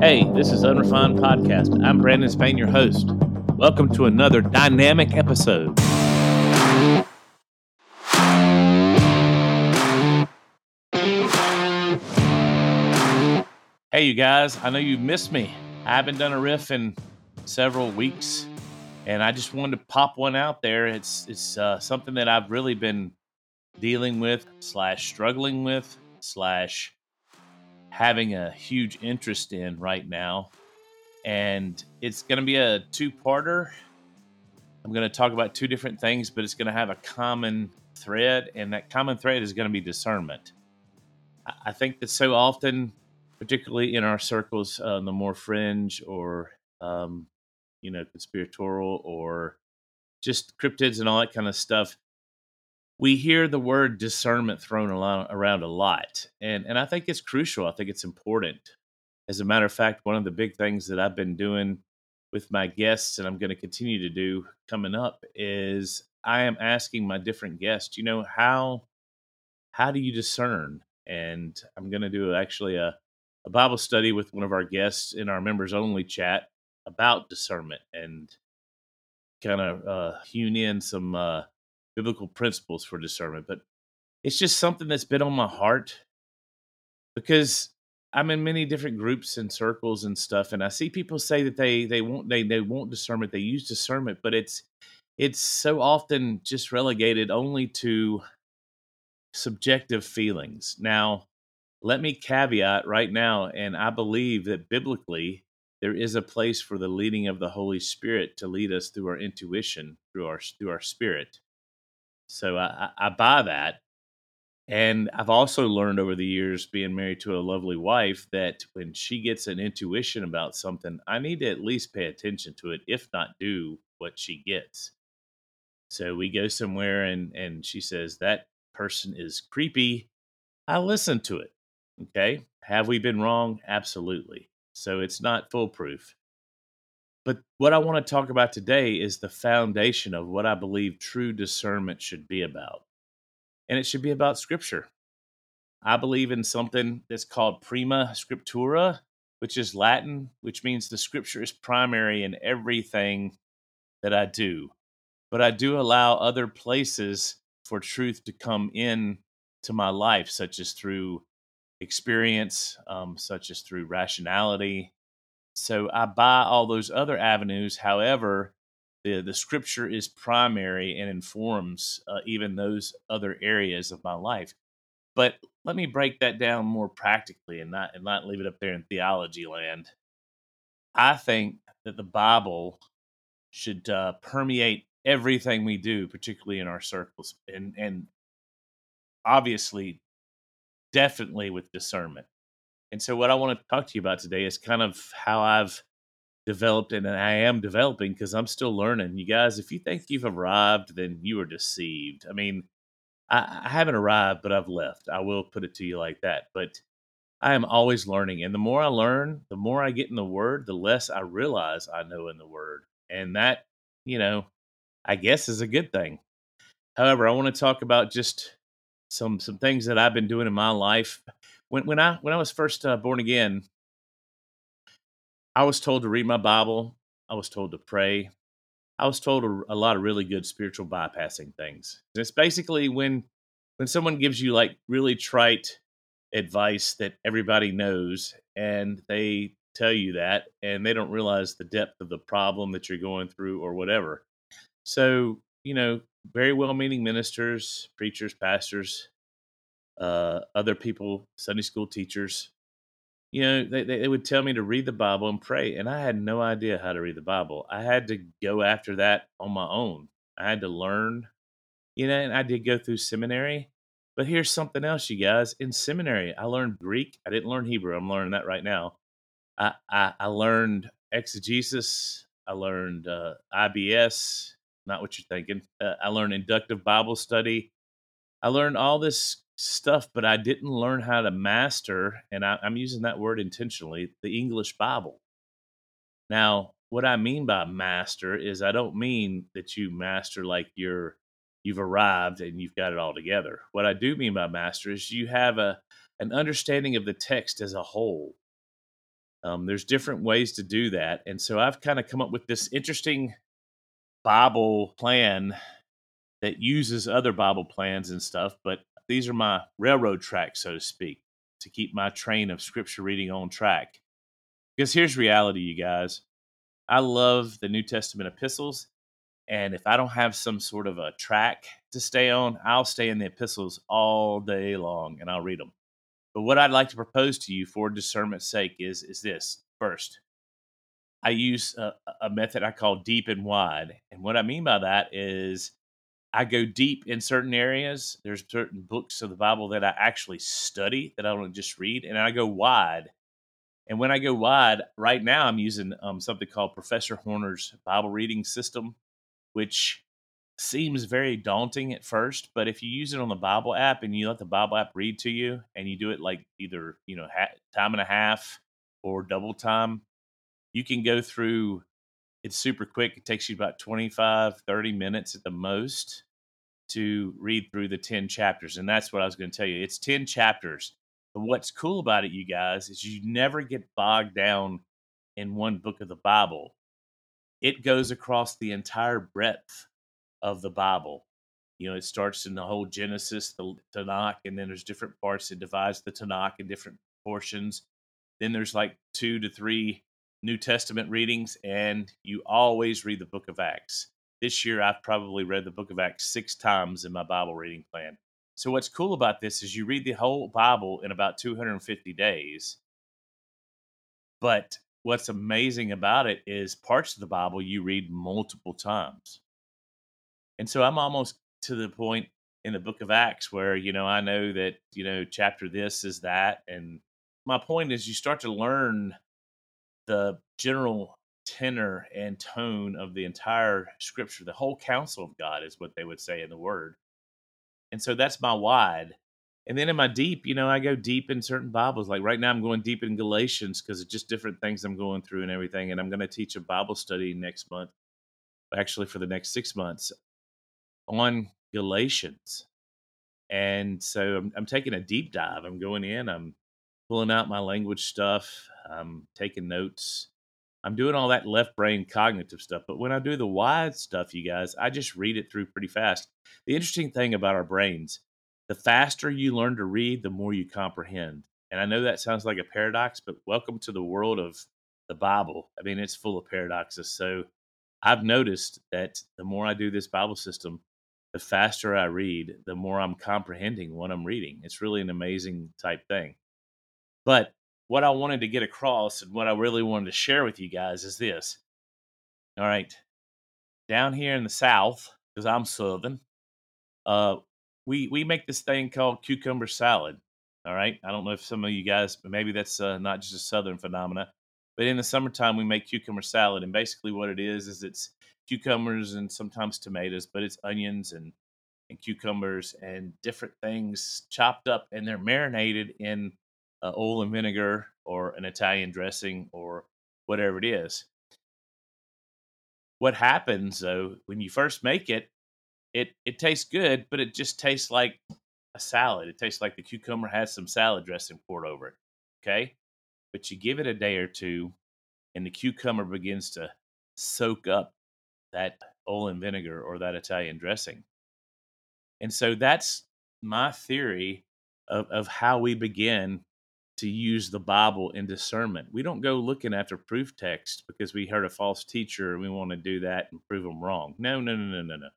Hey, this is Unrefined Podcast. I'm Brandon Spain, your host. Welcome to another dynamic episode. Hey, you guys, I know you missed me. I haven't done a riff in several weeks, and I just wanted to pop one out there. It's it's uh, something that I've really been dealing with, slash struggling with, slash having a huge interest in right now. And it's going to be a two parter. I'm going to talk about two different things, but it's going to have a common thread. And that common thread is going to be discernment. I think that so often, particularly in our circles, uh, the more fringe or, um, you know, conspiratorial or just cryptids and all that kind of stuff, we hear the word discernment thrown around a lot, and and I think it's crucial. I think it's important. As a matter of fact, one of the big things that I've been doing with my guests, and I'm going to continue to do coming up, is I am asking my different guests, you know, how how do you discern? And I'm going to do actually a a Bible study with one of our guests in our members only chat about discernment and kind of uh, hewn in some uh, biblical principles for discernment, but it's just something that's been on my heart because I'm in many different groups and circles and stuff, and I see people say that they they want they they want discernment, they use discernment, but it's it's so often just relegated only to subjective feelings. Now, let me caveat right now, and I believe that biblically there is a place for the leading of the Holy Spirit to lead us through our intuition, through our through our spirit. So I, I buy that. And I've also learned over the years, being married to a lovely wife, that when she gets an intuition about something, I need to at least pay attention to it, if not do what she gets. So we go somewhere and, and she says, That person is creepy. I listen to it. Okay. Have we been wrong? Absolutely. So it's not foolproof. But what I want to talk about today is the foundation of what I believe true discernment should be about. And it should be about scripture. I believe in something that's called prima scriptura, which is Latin, which means the scripture is primary in everything that I do. But I do allow other places for truth to come in to my life, such as through experience, um, such as through rationality, so I buy all those other avenues. However, the, the scripture is primary and informs uh, even those other areas of my life. But let me break that down more practically and not and not leave it up there in theology land. I think that the Bible should uh, permeate everything we do, particularly in our circles, and and obviously, definitely with discernment. And so, what I want to talk to you about today is kind of how I've developed and I am developing because I'm still learning. You guys, if you think you've arrived, then you are deceived. I mean, I, I haven't arrived, but I've left. I will put it to you like that. But I am always learning. And the more I learn, the more I get in the Word, the less I realize I know in the Word. And that, you know, I guess is a good thing. However, I want to talk about just some some things that I've been doing in my life when when I when I was first uh, born again, I was told to read my Bible. I was told to pray. I was told a, a lot of really good spiritual bypassing things. And it's basically when when someone gives you like really trite advice that everybody knows, and they tell you that, and they don't realize the depth of the problem that you're going through or whatever. So you know, very well-meaning ministers, preachers, pastors uh, other people, Sunday school teachers, you know, they, they would tell me to read the Bible and pray. And I had no idea how to read the Bible. I had to go after that on my own. I had to learn, you know, and I did go through seminary. But here's something else, you guys. In seminary, I learned Greek. I didn't learn Hebrew. I'm learning that right now. I, I, I learned exegesis. I learned uh, IBS, not what you're thinking. Uh, I learned inductive Bible study. I learned all this stuff, but I didn't learn how to master, and I, I'm using that word intentionally, the English Bible. Now, what I mean by master is I don't mean that you master like you're you've arrived and you've got it all together. What I do mean by master is you have a an understanding of the text as a whole. Um, there's different ways to do that. And so I've kind of come up with this interesting Bible plan that uses other Bible plans and stuff, but these are my railroad tracks, so to speak, to keep my train of scripture reading on track. Because here's reality, you guys. I love the New Testament epistles. And if I don't have some sort of a track to stay on, I'll stay in the epistles all day long and I'll read them. But what I'd like to propose to you for discernment's sake is, is this. First, I use a, a method I call deep and wide. And what I mean by that is I go deep in certain areas. There's certain books of the Bible that I actually study that I don't just read, and I go wide. And when I go wide, right now I'm using um, something called Professor Horner's Bible reading system, which seems very daunting at first. But if you use it on the Bible app and you let the Bible app read to you, and you do it like either you know ha- time and a half or double time, you can go through it's super quick. It takes you about 25, 30 minutes at the most to read through the 10 chapters. And that's what I was going to tell you. It's 10 chapters. But what's cool about it, you guys, is you never get bogged down in one book of the Bible. It goes across the entire breadth of the Bible. You know, it starts in the whole Genesis, the Tanakh, and then there's different parts. It divides the Tanakh in different portions. Then there's like two to three New Testament readings, and you always read the book of Acts. This year, I've probably read the book of Acts six times in my Bible reading plan. So, what's cool about this is you read the whole Bible in about 250 days. But what's amazing about it is parts of the Bible you read multiple times. And so I'm almost to the point in the book of Acts where, you know, I know that, you know, chapter this is that. And my point is you start to learn the general tenor and tone of the entire scripture. The whole counsel of God is what they would say in the word. And so that's my wide. And then in my deep, you know, I go deep in certain Bibles. Like right now, I'm going deep in Galatians because it's just different things I'm going through and everything. And I'm going to teach a Bible study next month, actually, for the next six months on Galatians. And so I'm, I'm taking a deep dive. I'm going in, I'm pulling out my language stuff, I'm taking notes. I'm doing all that left brain cognitive stuff. But when I do the wide stuff, you guys, I just read it through pretty fast. The interesting thing about our brains, the faster you learn to read, the more you comprehend. And I know that sounds like a paradox, but welcome to the world of the Bible. I mean, it's full of paradoxes. So I've noticed that the more I do this Bible system, the faster I read, the more I'm comprehending what I'm reading. It's really an amazing type thing. But what I wanted to get across and what I really wanted to share with you guys is this. All right. Down here in the South, because I'm Southern, uh, we, we make this thing called cucumber salad. All right. I don't know if some of you guys, but maybe that's uh, not just a Southern phenomena, but in the summertime, we make cucumber salad. And basically, what it is, is it's cucumbers and sometimes tomatoes, but it's onions and, and cucumbers and different things chopped up and they're marinated in uh, oil and vinegar or an Italian dressing or whatever it is. What happens though when you first make it, it it tastes good, but it just tastes like a salad. It tastes like the cucumber has some salad dressing poured over it. Okay, but you give it a day or two, and the cucumber begins to soak up that oil and vinegar or that Italian dressing. And so that's my theory of, of how we begin to use the Bible in discernment. We don't go looking after proof text because we heard a false teacher and we want to do that and prove them wrong. No, no, no, no, no, no.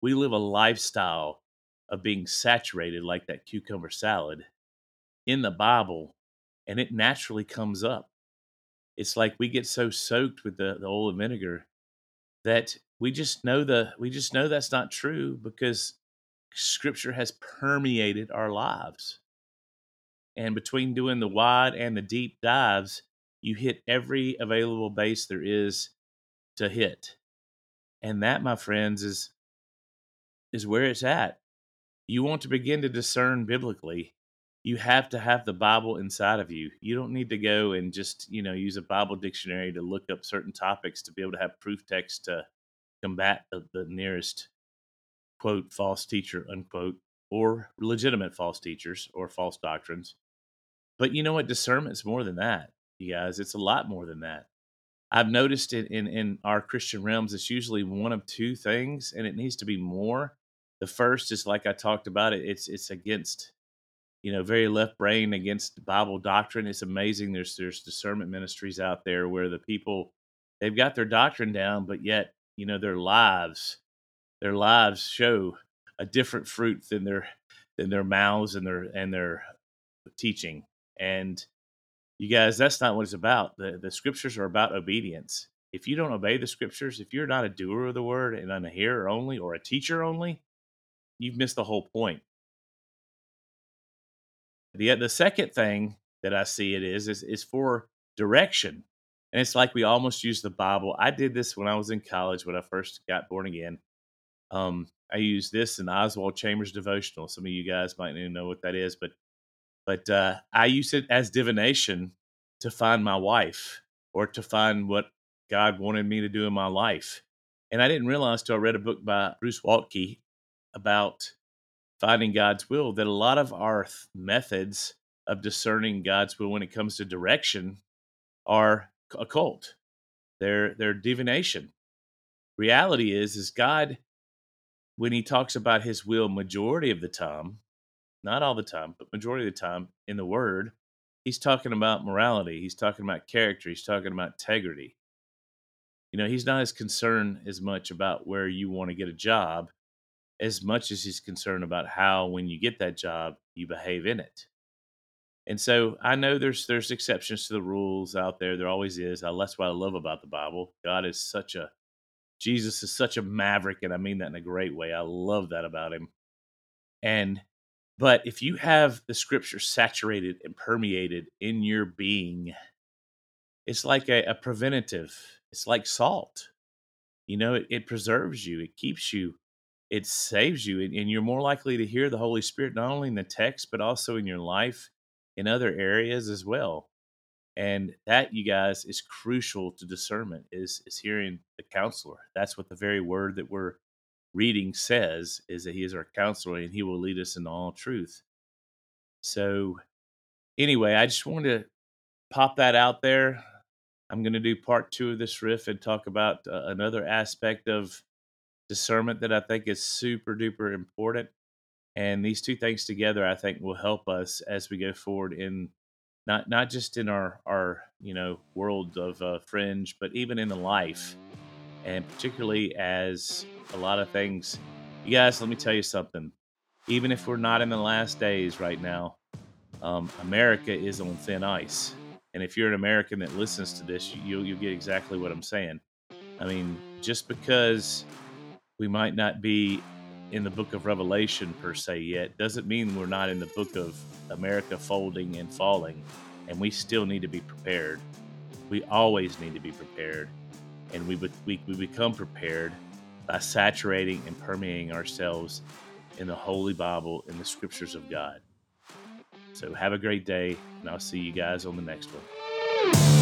We live a lifestyle of being saturated like that cucumber salad in the Bible, and it naturally comes up. It's like we get so soaked with the, the oil and vinegar that we just know the we just know that's not true because scripture has permeated our lives and between doing the wide and the deep dives, you hit every available base there is to hit. And that, my friends, is is where it's at. You want to begin to discern biblically, you have to have the Bible inside of you. You don't need to go and just, you know, use a Bible dictionary to look up certain topics to be able to have proof text to combat the, the nearest quote false teacher unquote or legitimate false teachers or false doctrines. But you know what? Discernment's more than that. you guys. It's a lot more than that. I've noticed it in, in our Christian realms, it's usually one of two things, and it needs to be more. The first is like I talked about it, it's it's against, you know, very left brain against Bible doctrine. It's amazing. There's there's discernment ministries out there where the people they've got their doctrine down, but yet, you know, their lives, their lives show a different fruit than their than their mouths and their and their teaching. And you guys, that's not what it's about. The the scriptures are about obedience. If you don't obey the scriptures, if you're not a doer of the word and a hearer only or a teacher only, you've missed the whole point. The the second thing that I see it is is, is for direction. And it's like we almost use the Bible. I did this when I was in college when I first got born again. Um, I used this in Oswald Chambers devotional. Some of you guys might even know what that is, but but uh, I use it as divination to find my wife or to find what God wanted me to do in my life. And I didn't realize till I read a book by Bruce Waltke about finding God's will that a lot of our th- methods of discerning God's will when it comes to direction are occult. They're they're divination. Reality is is God when he talks about his will majority of the time not all the time, but majority of the time in the word, he's talking about morality. He's talking about character. He's talking about integrity. You know, he's not as concerned as much about where you want to get a job as much as he's concerned about how, when you get that job, you behave in it. And so I know there's there's exceptions to the rules out there. There always is. Uh, that's what I love about the Bible. God is such a Jesus is such a maverick, and I mean that in a great way. I love that about him. And but if you have the scripture saturated and permeated in your being, it's like a, a preventative. It's like salt. You know, it, it, preserves you, it keeps you, it saves you, and, and you're more likely to hear the Holy Spirit not only in the text, but also in your life in other areas as well. And that, you guys, is crucial to discernment, is, is hearing the counselor. That's what the very word that we're reading says is that he is our counselor and he will lead us in all truth. So, anyway, I just wanted to pop that out there. I'm going to do part two of this riff and talk about uh, another aspect of discernment that I think is super duper important. And these two things together, I think, will help us as we go forward in not not just in our our you know world of uh, fringe, but even in the life, and particularly as a lot of things. You guys, let me tell you something. Even if we're not in the last days right now, um, America is on thin ice. And if you're an American that listens to this, you, you'll get exactly what I'm saying. I mean, just because we might not be in the book of Revelation per se yet doesn't mean we're not in the book of America folding and falling. And we still need to be prepared. We always need to be prepared. And we, we, we become prepared by saturating and permeating ourselves in the Holy Bible and the scriptures of God. So have a great day, and I'll see you guys on the next one.